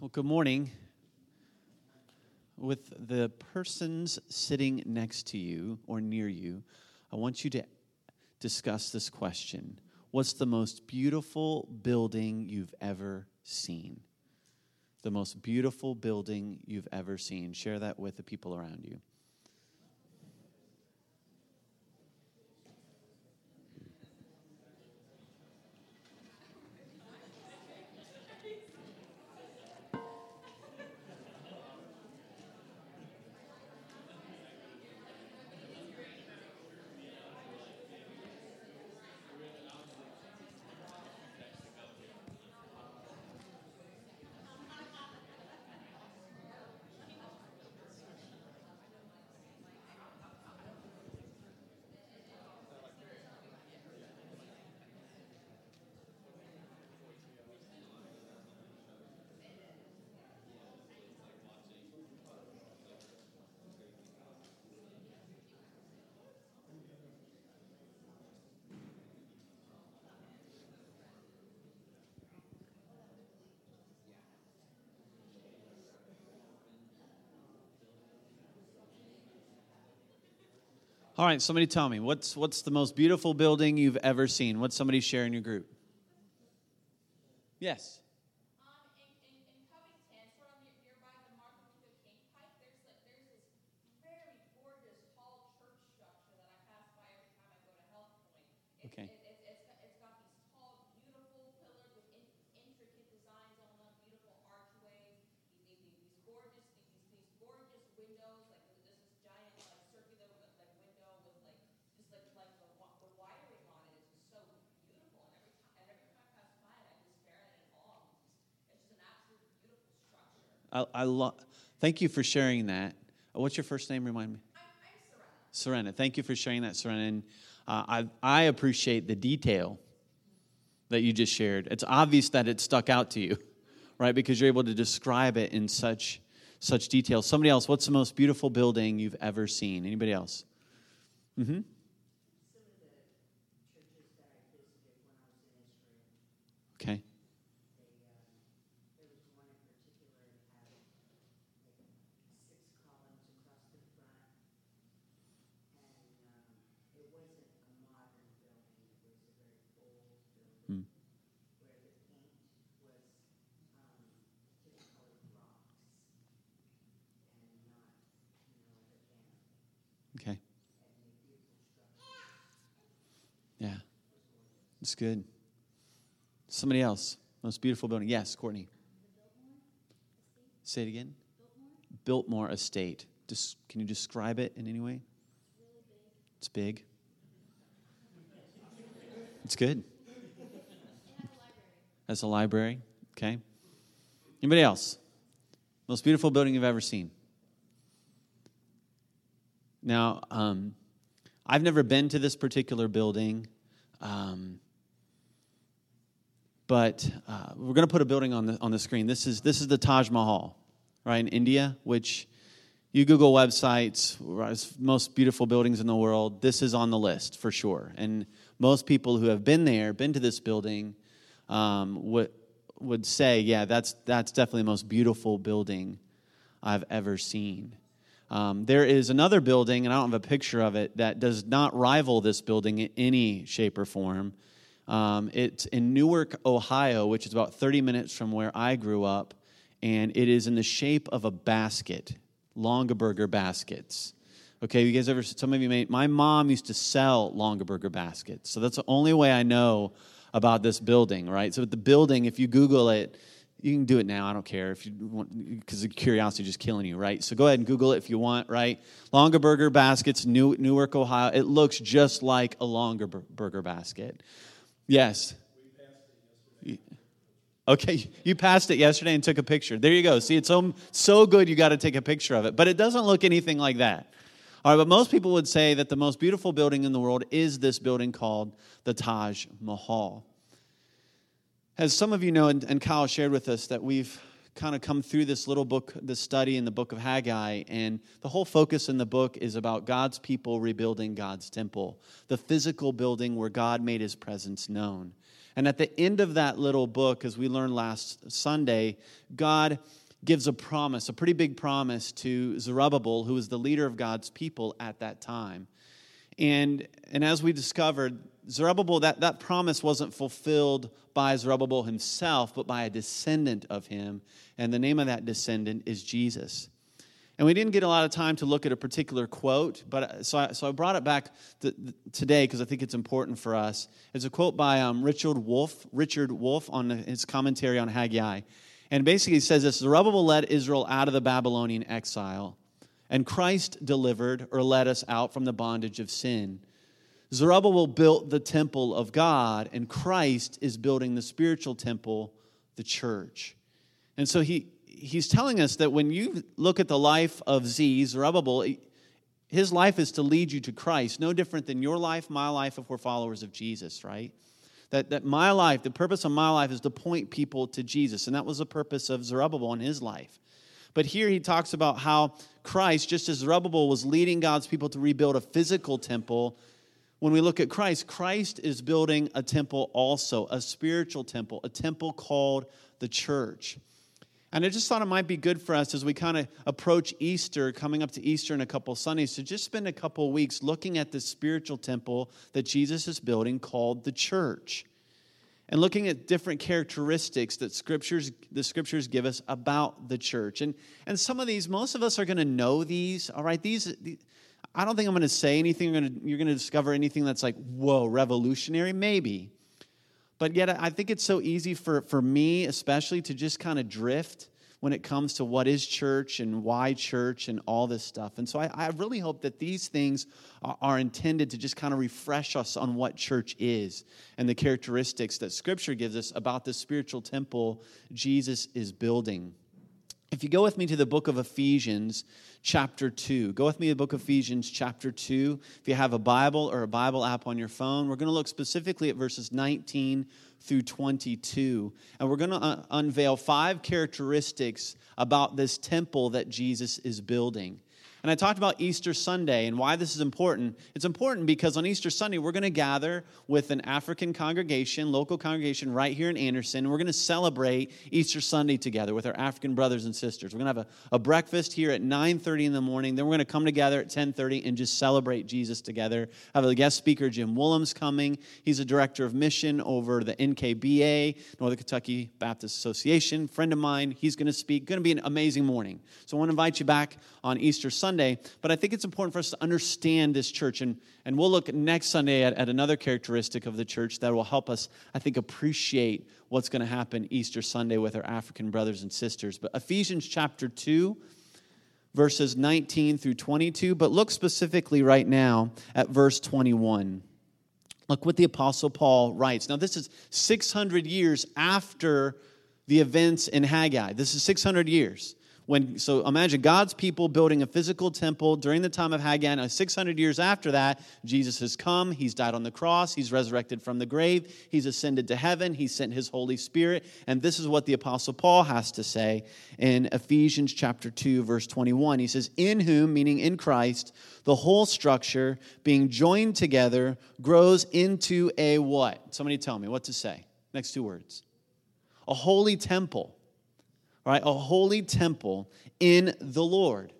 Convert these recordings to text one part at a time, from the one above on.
Well, good morning. With the persons sitting next to you or near you, I want you to discuss this question What's the most beautiful building you've ever seen? The most beautiful building you've ever seen. Share that with the people around you. All right, somebody tell me what's what's the most beautiful building you've ever seen? What's somebody share in your group? Yes. I, I love. Thank you for sharing that. Uh, what's your first name? Remind me. I'm, I'm Serena. Thank you for sharing that, Serena. And uh, I, I appreciate the detail that you just shared. It's obvious that it stuck out to you, right? Because you're able to describe it in such such detail. Somebody else. What's the most beautiful building you've ever seen? Anybody else? Mm-hmm. Okay. Yeah, it's good. Somebody else. Most beautiful building. Yes, Courtney. Say it again. Biltmore Estate. Can you describe it in any way? It's big. It's good. As a library. Okay. Anybody else? Most beautiful building you've ever seen. Now, um, I've never been to this particular building. Um, but uh, we're going to put a building on the, on the screen. This is, this is the Taj Mahal, right, in India, which you Google websites, most beautiful buildings in the world, this is on the list for sure. And most people who have been there, been to this building, um, would, would say, yeah, that's, that's definitely the most beautiful building I've ever seen. Um, there is another building, and I don't have a picture of it, that does not rival this building in any shape or form. Um, it's in Newark, Ohio, which is about 30 minutes from where I grew up, and it is in the shape of a basket, Longaberger baskets. Okay, you guys ever, some of you may, my mom used to sell Longaberger baskets. So that's the only way I know about this building, right? So the building, if you Google it, you can do it now. I don't care if you want, because the curiosity is just killing you, right? So go ahead and Google it if you want, right? Longaberger baskets, New, Newark, Ohio. It looks just like a Longaberger basket. Yes. Okay, you passed it yesterday and took a picture. There you go. See, it's so, so good you got to take a picture of it. But it doesn't look anything like that. All right, but most people would say that the most beautiful building in the world is this building called the Taj Mahal. As some of you know, and, and Kyle shared with us that we've kind of come through this little book, this study in the book of Haggai, and the whole focus in the book is about God's people rebuilding God's temple, the physical building where God made his presence known. And at the end of that little book, as we learned last Sunday, God gives a promise, a pretty big promise to Zerubbabel, who was the leader of God's people at that time. And, and as we discovered, Zerubbabel, that, that promise wasn't fulfilled by Zerubbabel himself, but by a descendant of him. And the name of that descendant is Jesus. And we didn't get a lot of time to look at a particular quote, but uh, so I, so I brought it back to, today because I think it's important for us. It's a quote by um, Richard Wolff, Richard Wolff, on his commentary on Haggai. And basically he says this Zerubbabel led Israel out of the Babylonian exile, and Christ delivered or led us out from the bondage of sin. Zerubbabel built the temple of God, and Christ is building the spiritual temple, the church. And so he, he's telling us that when you look at the life of Z, Zerubbabel, his life is to lead you to Christ, no different than your life, my life, if we're followers of Jesus, right? That, that my life, the purpose of my life is to point people to Jesus. And that was the purpose of Zerubbabel in his life. But here he talks about how Christ, just as Zerubbabel was leading God's people to rebuild a physical temple, when we look at Christ, Christ is building a temple also, a spiritual temple, a temple called the church. And I just thought it might be good for us as we kind of approach Easter, coming up to Easter in a couple Sundays, to just spend a couple weeks looking at the spiritual temple that Jesus is building called the church. And looking at different characteristics that scriptures, the scriptures give us about the church. And, and some of these, most of us are going to know these, all right? These, these I don't think I'm going to say anything, you're going to, you're going to discover anything that's like, whoa, revolutionary, maybe. But yet, I think it's so easy for, for me, especially, to just kind of drift when it comes to what is church and why church and all this stuff. And so I, I really hope that these things are, are intended to just kind of refresh us on what church is and the characteristics that Scripture gives us about the spiritual temple Jesus is building. If you go with me to the book of Ephesians, chapter 2, go with me to the book of Ephesians, chapter 2. If you have a Bible or a Bible app on your phone, we're going to look specifically at verses 19 through 22. And we're going to uh, unveil five characteristics about this temple that Jesus is building. And I talked about Easter Sunday and why this is important. It's important because on Easter Sunday, we're going to gather with an African congregation, local congregation right here in Anderson. And we're going to celebrate Easter Sunday together with our African brothers and sisters. We're going to have a, a breakfast here at 9.30 in the morning. Then we're going to come together at 10.30 and just celebrate Jesus together. I have a guest speaker, Jim Woolham's coming. He's a director of mission over the NKBA, Northern Kentucky Baptist Association. Friend of mine, he's going to speak. Going to be an amazing morning. So I want to invite you back on Easter Sunday Sunday, but I think it's important for us to understand this church. And, and we'll look next Sunday at, at another characteristic of the church that will help us, I think, appreciate what's going to happen Easter Sunday with our African brothers and sisters. But Ephesians chapter 2, verses 19 through 22, but look specifically right now at verse 21. Look what the Apostle Paul writes. Now, this is 600 years after the events in Haggai. This is 600 years when so imagine god's people building a physical temple during the time of haggai and 600 years after that jesus has come he's died on the cross he's resurrected from the grave he's ascended to heaven he sent his holy spirit and this is what the apostle paul has to say in ephesians chapter 2 verse 21 he says in whom meaning in christ the whole structure being joined together grows into a what? Somebody tell me what to say? Next two words. A holy temple right? A holy temple in the Lord.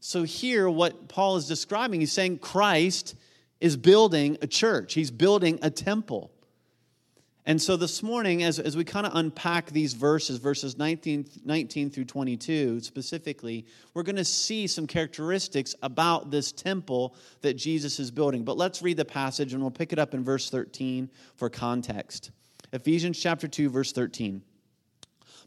So, here, what Paul is describing, he's saying Christ is building a church, he's building a temple. And so, this morning, as, as we kind of unpack these verses, verses 19, 19 through 22 specifically, we're going to see some characteristics about this temple that Jesus is building. But let's read the passage and we'll pick it up in verse 13 for context. Ephesians chapter 2, verse 13.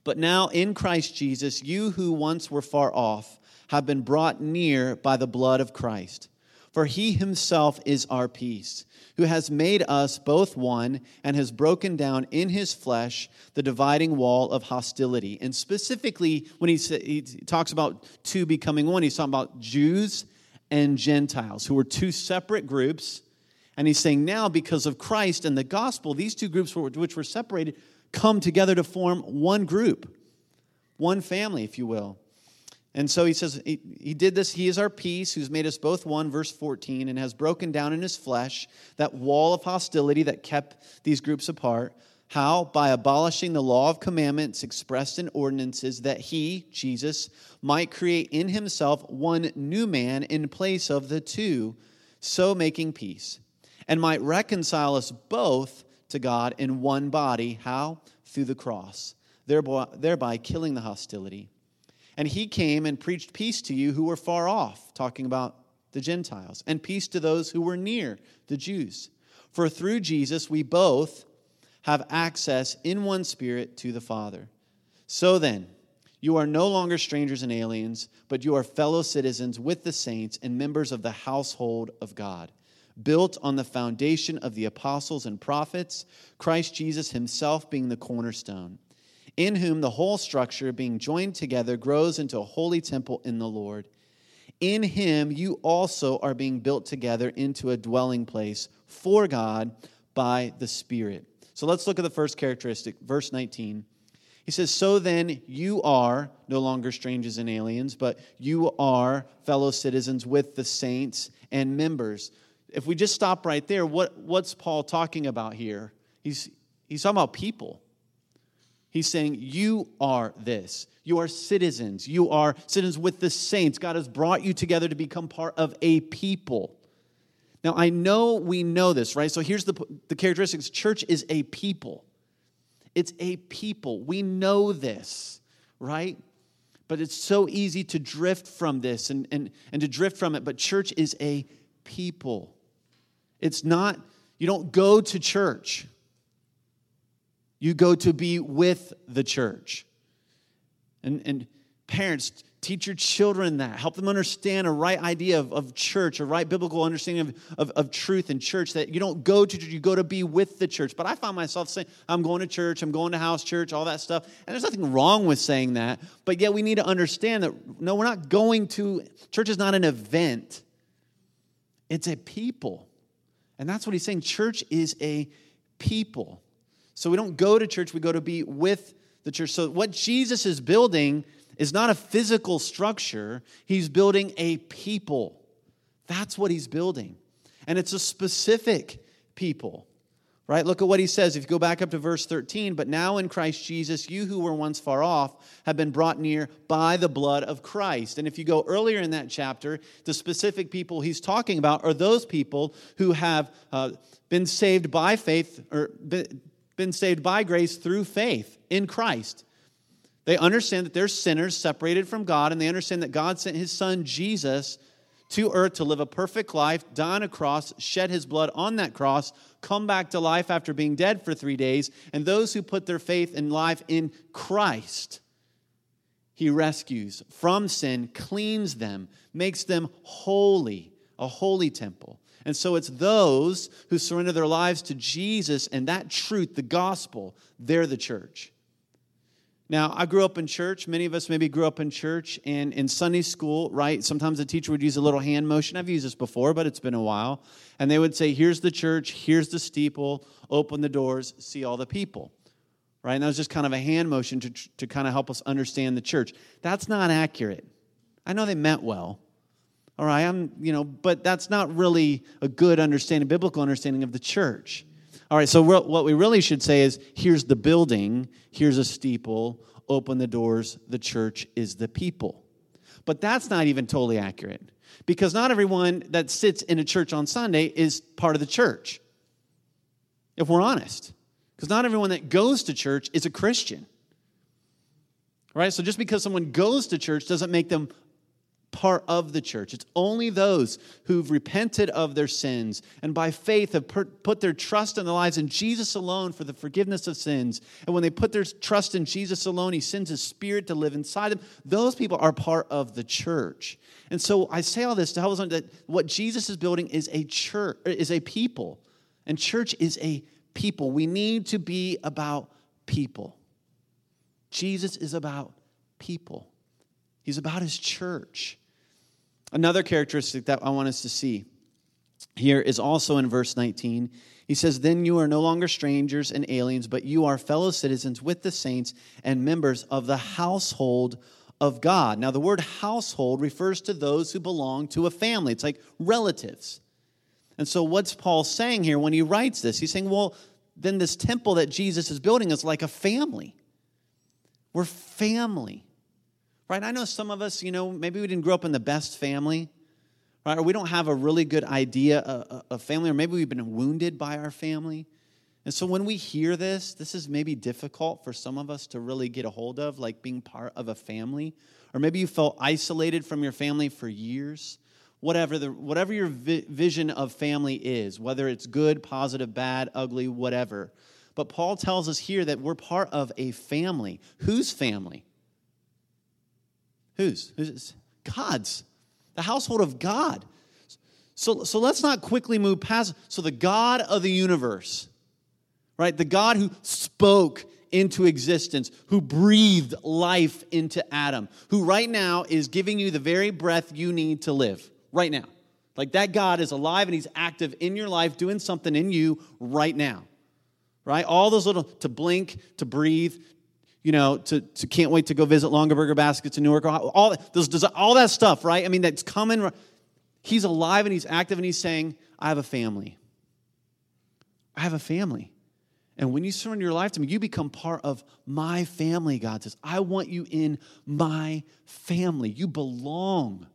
But now in Christ Jesus, you who once were far off have been brought near by the blood of Christ. For he himself is our peace, who has made us both one and has broken down in his flesh the dividing wall of hostility. And specifically, when he, he talks about two becoming one, he's talking about Jews and Gentiles, who were two separate groups. And he's saying now, because of Christ and the gospel, these two groups, which were separated, come together to form one group, one family, if you will. And so he says, he, he, did this. He is our peace, who's made us both one, verse 14, and has broken down in his flesh that wall of hostility that kept these groups apart, How? By abolishing the law of commandments expressed in ordinances, that he, Jesus, might create in himself one new man in place of the two, so making peace, and might reconcile us both to God in one body. How? Through the cross, thereby, thereby killing the hostility. And he came and preached peace to you who were far off, talking about the Gentiles, and peace to those who were near, the Jews. For through Jesus we both have access in one spirit to the Father. So then, you are no longer strangers and aliens, but you are fellow citizens with the saints and members of the household of God, built on the foundation of the apostles and prophets, Christ Jesus himself being the cornerstone, in whom the whole structure, being joined together, grows into a holy temple in the Lord. In him you also are being built together into a dwelling place for God by the Spirit. So let's look at the first characteristic, verse 19. He says, So then you are no longer strangers and aliens, but you are fellow citizens with the saints and members. If we just stop right there, what, what's Paul talking about here? He's, he's talking about people. He's saying, You are this. You are citizens. You are citizens with the saints. God has brought you together to become part of a people. Now, I know we know this, right? So here's the, the characteristics church is a people. It's a people. We know this, right? But it's so easy to drift from this and, and, and to drift from it. But church is a people. It's not, you don't go to church, you go to be with the church. And, and parents, Teach your children that. Help them understand a right idea of, of church, a right biblical understanding of, of, of truth in church, that you don't go to church, you go to be with the church. But I find myself saying, I'm going to church, I'm going to house church, all that stuff. And there's nothing wrong with saying that. But yet we need to understand that, no, we're not going to, church is not an event, it's a people. And that's what he's saying. Church is a people. So we don't go to church, we go to be with the church. So what Jesus is building is not a physical structure, he's building a people. That's what he's building. And it's a specific people. Right? Look at what he says. If you go back up to verse 13, but now in Christ Jesus, you who were once far off have been brought near by the blood of Christ. And if you go earlier in that chapter, the specific people he's talking about are those people who have uh, been saved by faith or been saved by grace through faith in Christ. They understand that they're sinners separated from God, and they understand that God sent his son Jesus to earth to live a perfect life, die on a cross, shed his blood on that cross, come back to life after being dead for three days. And those who put their faith and life in Christ, he rescues from sin, cleans them, makes them holy, a holy temple. And so it's those who surrender their lives to Jesus and that truth, the gospel, they're the church. Now, I grew up in church. Many of us maybe grew up in church and in Sunday school, right? Sometimes the teacher would use a little hand motion. I've used this before, but it's been a while. And they would say, Here's the church, here's the steeple, open the doors, see all the people, right? And that was just kind of a hand motion to, to kind of help us understand the church. That's not accurate. I know they meant well. All right, I'm, you know, but that's not really a good understanding, biblical understanding of the church. All right, so what we really should say is here's the building, here's a steeple, open the doors, the church is the people. But that's not even totally accurate because not everyone that sits in a church on Sunday is part of the church, if we're honest. Because not everyone that goes to church is a Christian. Right? So just because someone goes to church doesn't make them part of the church. It's only those who've repented of their sins and by faith have put their trust in the lives in Jesus alone for the forgiveness of sins. And when they put their trust in Jesus alone, He sends His Spirit to live inside them. Those people are part of the church. And so I say all this to help us understand that what Jesus is building is a church, is a people. And church is a people. We need to be about people. Jesus is about people. He's about his church. Another characteristic that I want us to see here is also in verse 19. He says, Then you are no longer strangers and aliens, but you are fellow citizens with the saints and members of the household of God. Now, the word household refers to those who belong to a family, it's like relatives. And so, what's Paul saying here when he writes this? He's saying, Well, then this temple that Jesus is building is like a family. We're family. Right? I know some of us, you know, maybe we didn't grow up in the best family, right? Or we don't have a really good idea of, family, or maybe we've been wounded by our family. And so when we hear this, this is maybe difficult for some of us to really get a hold of, like being part of a family. Or maybe you felt isolated from your family for years. Whatever, the, whatever your vi- vision of family is, whether it's good, positive, bad, ugly, whatever. But Paul tells us here that we're part of a family. Whose family? Whose? God's. The household of God. So, so let's not quickly move past. So, the God of the universe right? The God who spoke into existence, who breathed life into Adam, who right now is giving you the very breath you need to live, right now. Like that God is alive and he's active in your life, doing something in you right now, right? All those little, to blink, to breathe, you know, to, to can't wait to go visit Longaberger Baskets in Newark, all, those, all that stuff, right? I mean, that's coming. He's alive and he's active and he's saying, I have a family. I have a family. And when you surrender your life to me, you become part of my family, God says. I want you in my family. You belong.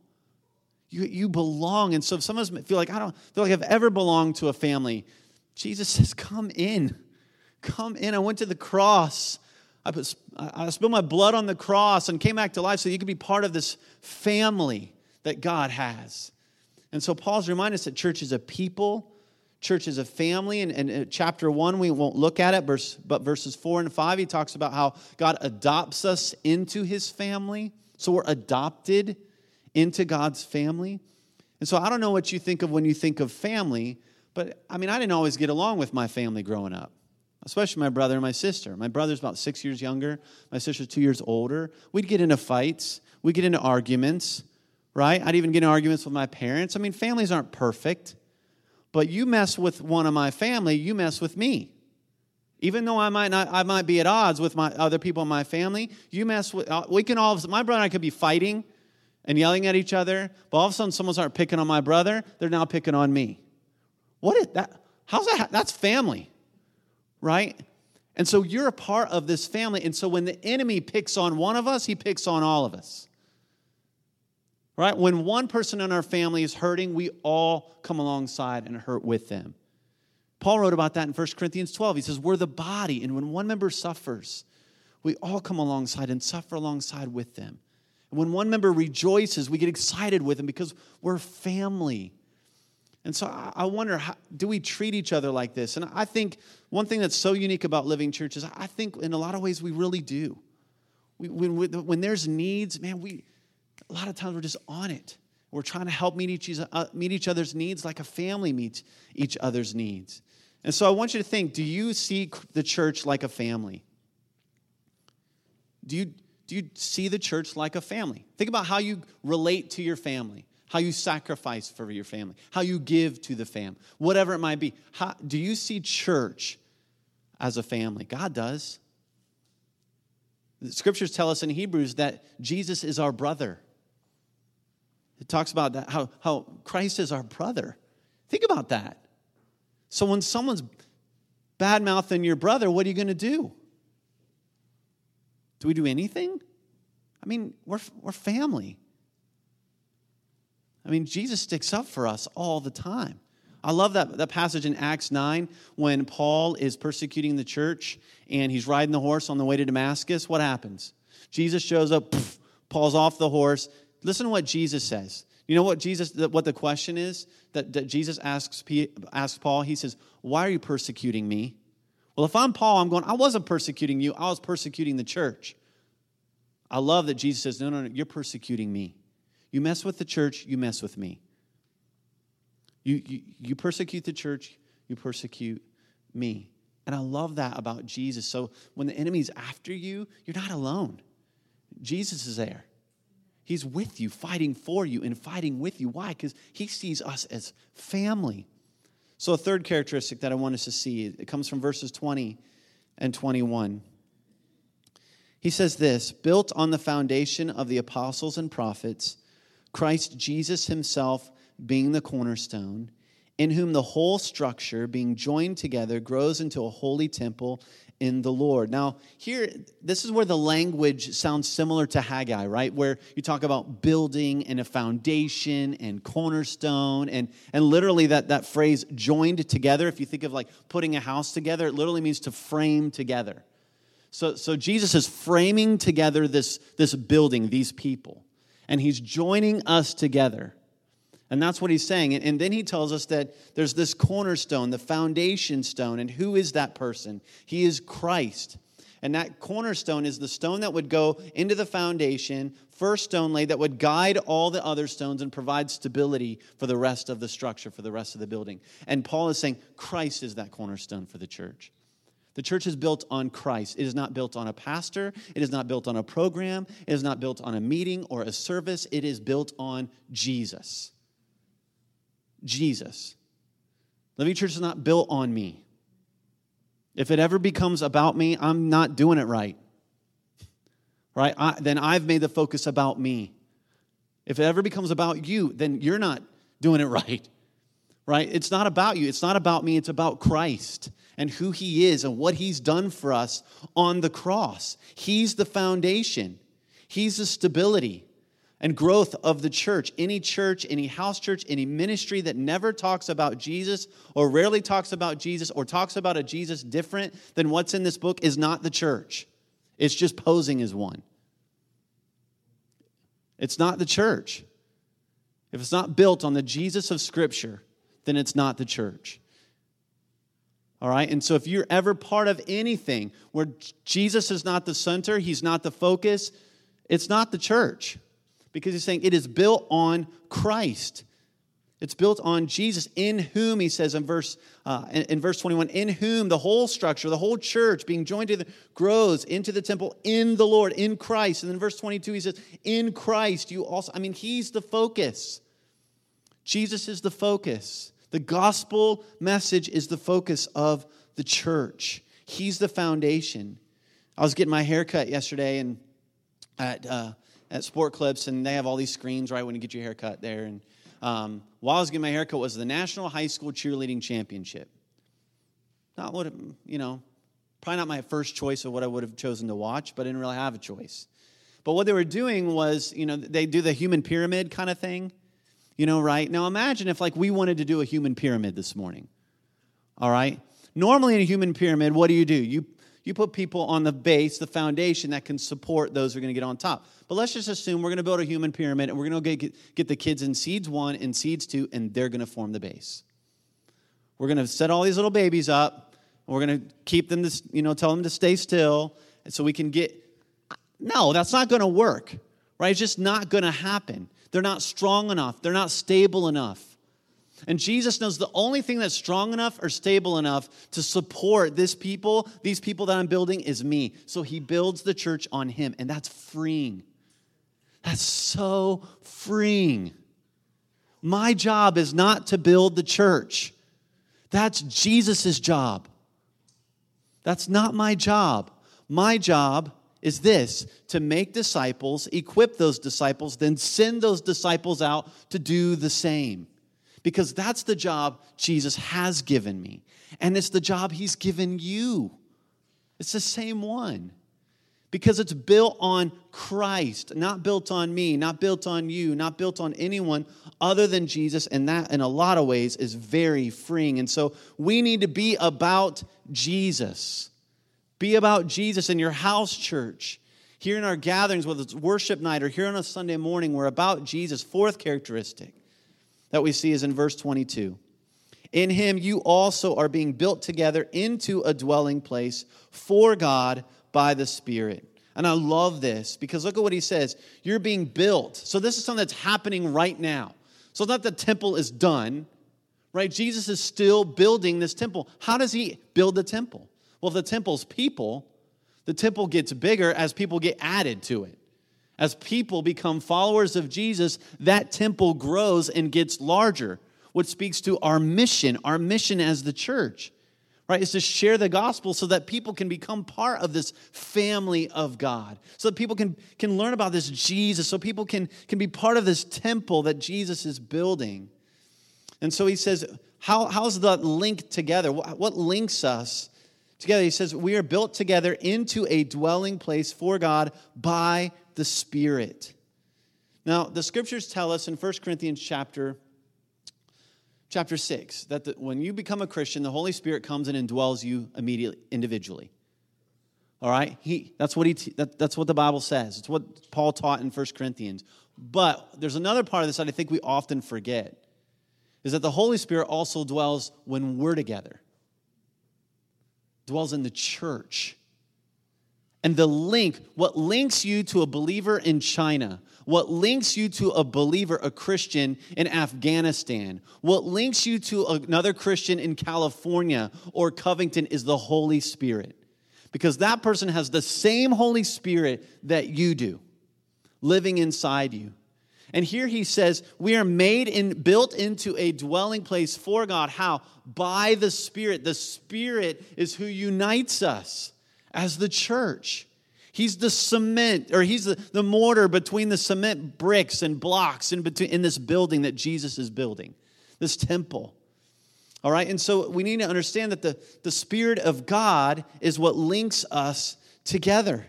You, you belong. And so if some of us feel like I don't feel like I've ever belonged to a family, Jesus says, Come in. Come in. I went to the cross. I, put, I spilled my blood on the cross and came back to life so you could be part of this family that God has. And so Paul's reminding us that church is a people church is a family. And, and chapter one, we won't look at it, but verses four and five, he talks about how God adopts us into his family. So we're adopted into God's family. And so I don't know what you think of when you think of family, but I mean, I didn't always get along with my family growing up, especially my brother and my sister. My brother's about six years younger, my sister's two years older. We'd get into fights, we'd get into arguments, right? I'd even get in arguments with my parents. I mean, families aren't perfect. But you mess with one of my family, you mess with me. Even though I might not, I might be at odds with my other people in my family, you mess with. Uh, we can all. My brother and I could be fighting and yelling at each other, but all of a sudden someone start picking on my brother. They're now picking on me. What is that? How's that? That's family, right? And so you're a part of this family. And so when the enemy picks on one of us, he picks on all of us. Right? When one person in our family is hurting, we all come alongside and hurt with them. Paul wrote about that in 1 Corinthians 12. He says, We're the body, and when one member suffers, we all come alongside and suffer alongside with them. And when one member rejoices, we get excited with them because we're family. And so I wonder, how, do we treat each other like this? And I think one thing that's so unique about Living Church is I think in a lot of ways we really do. We, when, when there's needs, man, we, a lot of times we're just on it. We're trying to help meet each, uh, meet each other's needs like a family meets each other's needs. And so I want you to think do you see the church like a family? Do you, do you see the church like a family? Think about how you relate to your family, how you sacrifice for your family, how you give to the family, whatever it might be. How, do you see church as a family? God does. The scriptures tell us in Hebrews that Jesus is our brother. It talks about that, how, how Christ is our brother. Think about that. So when someone's bad mouthing your brother, what are you going to do? Do we do anything? I mean, we're, we're family. I mean, Jesus sticks up for us all the time. I love that, that passage in Acts 9 when Paul is persecuting the church and he's riding the horse on the way to Damascus. What happens? Jesus shows up, poof, Paul's off the horse, Listen to what Jesus says. You know what Jesus what the question is that, that Jesus asks asks Paul? He says, "Why are you persecuting me?" Well, if I'm Paul, I'm going, "I wasn't persecuting you. I was persecuting the church." I love that Jesus says, "No, no, no, you're persecuting me. You mess with the church, you mess with me. You you, you persecute the church, you persecute me." And I love that about Jesus. So when the enemy's after you, you're not alone. Jesus is there. He's with you, fighting for you, and fighting with you. Why? Because he sees us as family. So, a third characteristic that I want us to see, it comes from verses 20 and 21. He says this built on the foundation of the apostles and prophets, Christ Jesus himself being the cornerstone, in whom the whole structure, being joined together, grows into a holy temple in the Lord. Now, here, this is where the language sounds similar to Haggai, right? Where you talk about building and a foundation and cornerstone, and, and literally that, that phrase joined together, if you think of like putting a house together, it literally means to frame together. So, so Jesus is framing together this, this building, these people, and he's joining us together. And that's what he's saying. And, then he tells us that there's this cornerstone, the foundation stone. And who is that person? He is Christ. And that cornerstone is the stone that would go into the foundation, first stone laid that would guide all the other stones and provide stability for the rest of the structure, for the rest of the building. And Paul is saying Christ is that cornerstone for the church. The church is built on Christ. It is not built on a pastor. It is not built on a program. It is not built on a meeting or a service. It is built on Jesus. Jesus. Living Church is not built on me. If it ever becomes about me, I'm not doing it right. Right? I, then I've made the focus about me. If it ever becomes about you, then you're not doing it right. Right? It's not about you. It's not about me. It's about Christ and who he is and what he's done for us on the cross. He's the foundation, he's the stability and growth of the church. Any church, any house church, any ministry that never talks about Jesus or rarely talks about Jesus or talks about a Jesus different than what's in this book is not the church. It's just posing as one. It's not the church. If it's not built on the Jesus of Scripture, then it's not the church. All right? And so if you're ever part of anything where Jesus is not the center, he's not the focus, it's not the church because he's saying it is built on Christ. It's built on Jesus, in whom he says in verse uh, in, in, verse 21, in whom the whole structure, the whole church being joined to the grows into the temple in the Lord, in Christ. And then verse 22, he says, in Christ, you also, I mean, he's the focus. Jesus is the focus. The gospel message is the focus of the church. He's the foundation. I was getting my hair cut yesterday and at uh, at Sport Clips, and they have all these screens right when you get your hair cut there. And um, while I was getting my haircut, was the National High School Cheerleading Championship. Not what you know, probably not my first choice of what I would have chosen to watch, but I didn't really have a choice. But what they were doing was, you know, they do the human pyramid kind of thing, you know, right? Now imagine if like we wanted to do a human pyramid this morning. All right? Normally in a human pyramid, what do you do? You you put people on the base, the foundation that can support those who are going to get on top. But let's just assume we're going to build a human pyramid and we're going to get, get the kids in seeds one and seeds two, and they're going to form the base. We're going to set all these little babies up. And We're going to keep them to, you know, tell them to stay still so we can get. No, that's not going to work, right? It's just not going to happen. They're not strong enough, they're not stable enough. And Jesus knows the only thing that's strong enough or stable enough to support this people, these people that I'm building, is me. So he builds the church on him, and that's freeing. That's so freeing. My job is not to build the church, that's Jesus' job. That's not my job. My job is this to make disciples, equip those disciples, then send those disciples out to do the same because that's the job Jesus has given me. And it's the job he's given you. It's the same one. Because it's built on Christ, not built on me, not built on you, not built on anyone other than Jesus. And that, in a lot of ways, is very freeing. And so we need to be about Jesus. Be about Jesus in your house church. Here in our gatherings, whether it's worship night or here on a Sunday morning, we're about Jesus. Fourth characteristic that we see is in verse 22. In him you also are being built together into a dwelling place for God by the Spirit. And I love this because look at what he says. You're being built. So this is something that's happening right now. So it's not the temple is done, right? Jesus is still building this temple. How does he build the temple? Well, the temple's people, the temple gets bigger as people get added to it. As people become followers of Jesus, that temple grows and gets larger, which speaks to our mission, our mission as the church, right? Is to share the gospel so that people can become part of this family of God, so that people can, can learn about this Jesus, so people can, can be part of this temple that Jesus is building. And so he says, how, how's the link together? What, what links us together? He says, We are built together into a dwelling place for God by the Spirit. Now, the scriptures tell us in 1 Corinthians chapter, chapter 6 that the, when you become a Christian, the Holy Spirit comes and indwells you immediately, individually. All right? He, that's, what he, that, that's what the Bible says. It's what Paul taught in 1 Corinthians. But there's another part of this that I think we often forget is that the Holy Spirit also dwells when we're together, dwells in the church. And the link, what links you to a believer in China, what links you to a believer, a Christian in Afghanistan, what links you to another Christian in California or Covington is the Holy Spirit. Because that person has the same Holy Spirit that you do living inside you. And here he says, we are made and built into a dwelling place for God. How? By the Spirit. The Spirit is who unites us as the church. He's the cement, or he's the, the mortar between the cement bricks and blocks in, between, in this building that Jesus is building, this temple. All right, and so we need to understand that the, the Spirit of God is what links us together.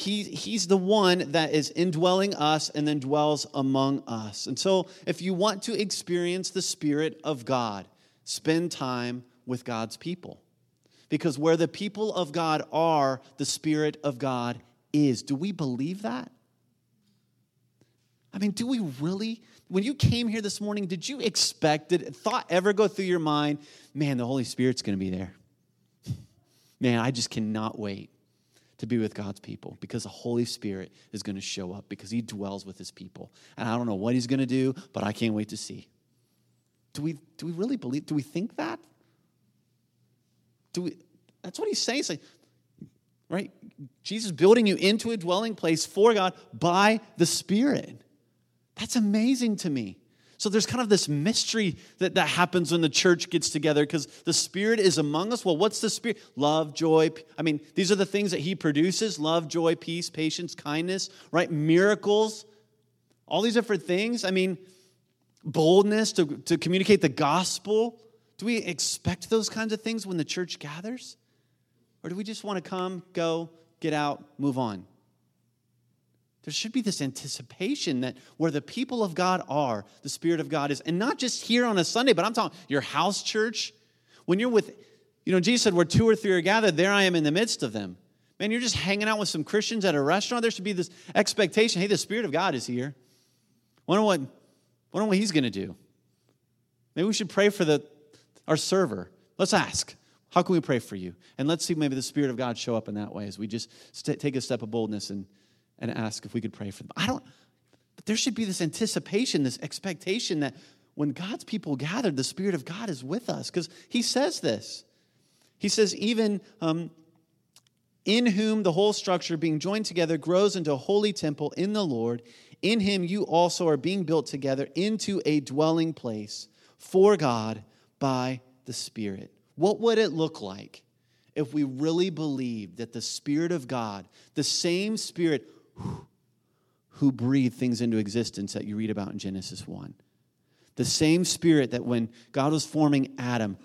He, he's the one that is indwelling us and then dwells among us. And so, if you want to experience the Spirit of God, spend time with God's people because where the people of God are, the Spirit of God is. Do we believe that? I mean, do we really? When you came here this morning, did you expect, did thought ever go through your mind, man, the Holy Spirit's going to be there? Man, I just cannot wait to be with God's people because the Holy Spirit is going to show up because He dwells with His people. And I don't know what He's going to do, but I can't wait to see. Do we, do we really believe? Do we think that? Do we, that's what he's saying. It's like, right? Jesus building you into a dwelling place for God by the Spirit. That's amazing to me. So there's kind of this mystery that, that happens when the church gets together because the Spirit is among us. Well, what's the Spirit? Love, joy. I mean, these are the things that He produces love, joy, peace, patience, kindness, right? Miracles, all these different things. I mean, boldness to, to communicate the gospel. Do we expect those kinds of things when the church gathers? Or do we just want to come, go, get out, move on? There should be this anticipation that where the people of God are, the Spirit of God is. And not just here on a Sunday, but I'm talking your house church. When you're with, you know, Jesus said, where two or three are gathered, there I am in the midst of them. Man, you're just hanging out with some Christians at a restaurant. There should be this expectation hey, the Spirit of God is here. Wonder what, wonder what He's going to do. Maybe we should pray for the, our server. Let's ask. How can we pray for you? And let's see maybe the Spirit of God show up in that way as we just st- take a step of boldness and, and ask if we could pray for them. I don't, but there should be this anticipation, this expectation that when God's people gather, the Spirit of God is with us because He says this. He says, even um, in whom the whole structure being joined together grows into a holy temple in the Lord. In him you also are being built together into a dwelling place for God by the Spirit. What would it look like if we really believed that the Spirit of God, the same Spirit who breathed things into existence that you read about in Genesis 1, the same Spirit that when God was forming Adam,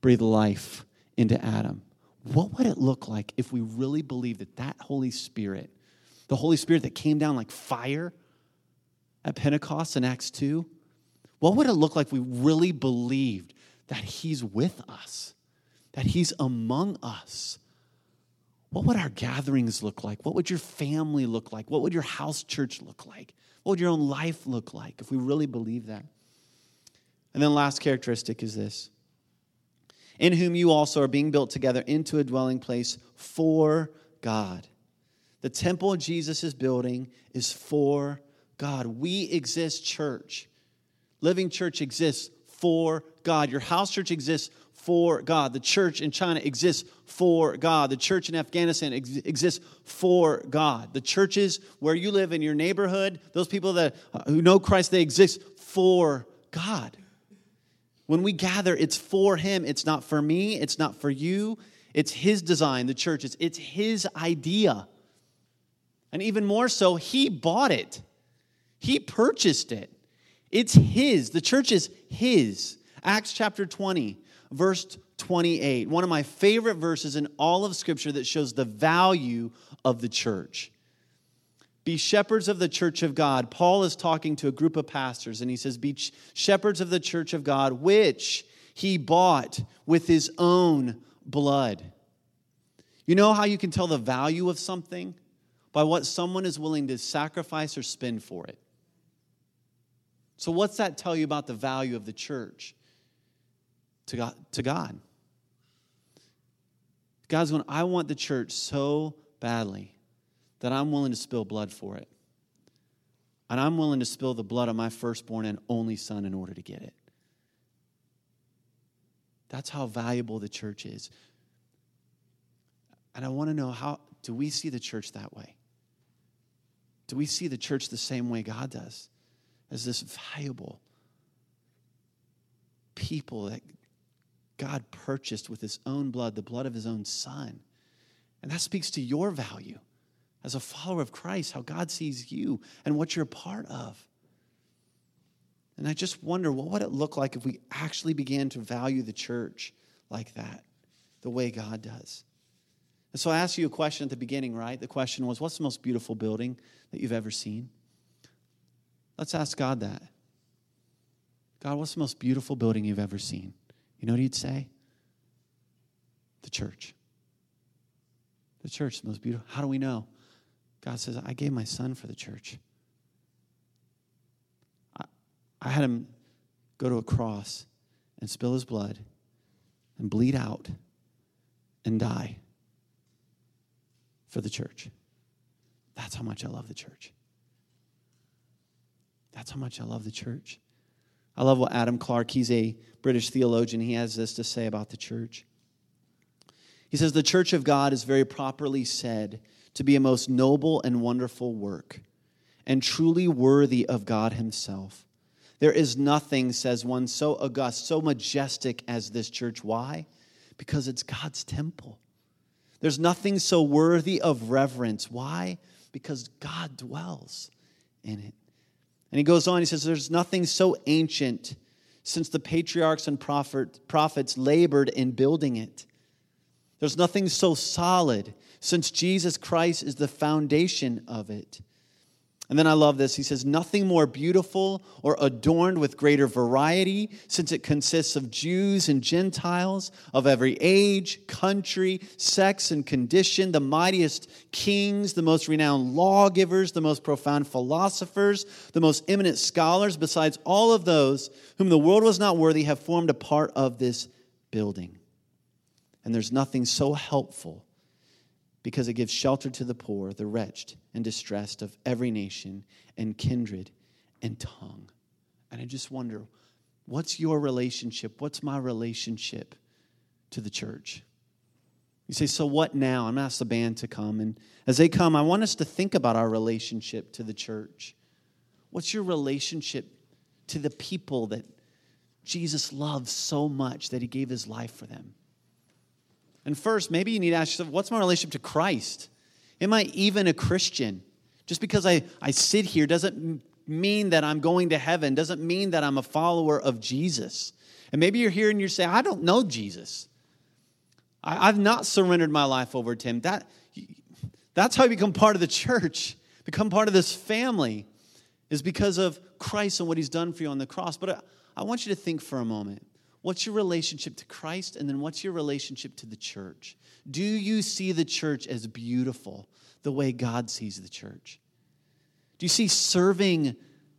breathed life into Adam, what would it look like if we really believed that that Holy Spirit, the Holy Spirit that came down like fire at Pentecost in Acts 2, what would it look like if we really believed that He's with us, that He's among us. What would our gatherings look like? What would your family look like? What would your house church look like? What would your own life look like if we really believe that? And then, last characteristic is this in whom you also are being built together into a dwelling place for God. The temple Jesus is building is for God. We exist, church. Living Church exists for God. Your house church exists for God. The church in China exists for God. The church in Afghanistan ex- exists for God. The churches where you live in your neighborhood, those people that uh, who know Christ, they exist for God. When we gather, it's for Him. It's not for me. It's not for you. It's His design, the church. It's, it's His idea. And even more so, He bought it, He purchased it. It's His. The church is His. Acts chapter 20, verse 28. One of my favorite verses in all of Scripture that shows the value of the church. Be shepherds of the church of God. Paul is talking to a group of pastors, and he says, Be shepherds of the church of God, which he bought with his own blood. You know how you can tell the value of something? By what someone is willing to sacrifice or spend for it. So, what's that tell you about the value of the church to God? To God? God's going, I want the church so badly that I'm willing to spill blood for it. And I'm willing to spill the blood of my firstborn and only son in order to get it. That's how valuable the church is. And I want to know how do we see the church that way? Do we see the church the same way God does? As this valuable people that God purchased with his own blood, the blood of his own son. And that speaks to your value as a follower of Christ, how God sees you and what you're a part of. And I just wonder what would it look like if we actually began to value the church like that, the way God does? And so I asked you a question at the beginning, right? The question was, What's the most beautiful building that you've ever seen? Let's ask God that. God, what's the most beautiful building you've ever seen? You know what he'd say? The church. The church, the most beautiful. How do we know? God says, I gave my son for the church. I, I had him go to a cross and spill his blood and bleed out and die for the church. That's how much I love the church. That's how much I love the church. I love what Adam Clarke, he's a British theologian, he has this to say about the church. He says, The church of God is very properly said to be a most noble and wonderful work, and truly worthy of God Himself. There is nothing, says one, so august, so majestic as this church. Why? Because it's God's temple. There's nothing so worthy of reverence. Why? Because God dwells in it. And he goes on, he says, There's nothing so ancient since the patriarchs and prophet, prophets labored in building it. There's nothing so solid since Jesus Christ is the foundation of it. And then I love this. He says, Nothing more beautiful or adorned with greater variety, since it consists of Jews and Gentiles of every age, country, sex, and condition, the mightiest kings, the most renowned lawgivers, the most profound philosophers, the most eminent scholars, besides all of those whom the world was not worthy, have formed a part of this building. And there's nothing so helpful because it gives shelter to the poor, the wretched, and distressed of every nation and kindred and tongue. And I just wonder what's your relationship? What's my relationship to the church? You say, so what now? I'm going to ask the band to come. And as they come, I want us to think about our relationship to the church. What's your relationship to the people that Jesus loves so much that he gave his life for them? And first, maybe you need to ask yourself, what's my relationship to Christ? Am I even a Christian? Just because I, I sit here doesn't mean that I'm going to heaven, doesn't mean that I'm a follower of Jesus. And maybe you're here and you're saying, I don't know Jesus. I, have not surrendered my life over to him. That, that's how you become part of the church, become part of this family, is because of Christ and what he's done for you on the cross. But I, I want you to think for a moment. What's your relationship to Christ? And then what's your relationship to the church? Do you see the church as beautiful the way God sees the church? Do you see serving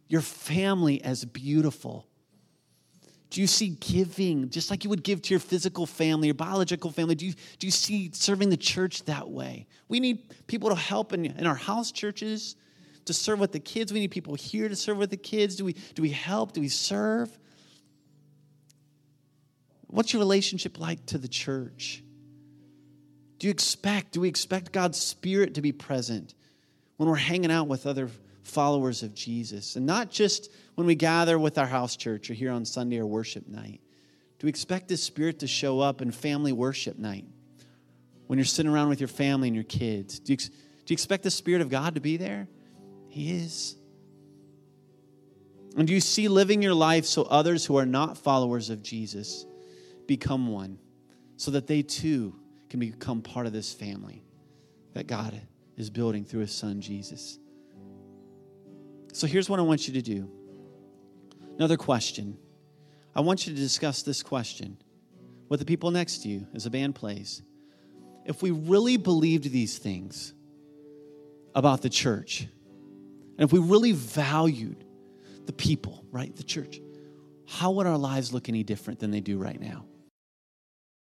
your family as beautiful? Do you see giving just like you would give to your physical family, your biological family? Do you, do you see serving the church that way? We need people to help in, in our house churches to serve with the kids. We need people here to serve with the kids. Do we, do we help? Do we serve? What's your relationship like to the church? Do you expect, do we expect God's Spirit to be present when we're hanging out with other followers of Jesus? And not just when we gather with our house church or here on Sunday or worship night. Do we expect His Spirit to show up in family worship night? When you're sitting around with your family and your kids? Do you, do you expect the Spirit of God to be there? He is. And do you see living your life so others who are not followers of Jesus become one, so that they too can become part of this family that God is building through his son Jesus? So here's what I want you to do. Another question. I want you to discuss this question with the people next to you as the band plays. If we really believed these things about the church, and if we really valued the people, right, the church, how would our lives look any different than they do right now?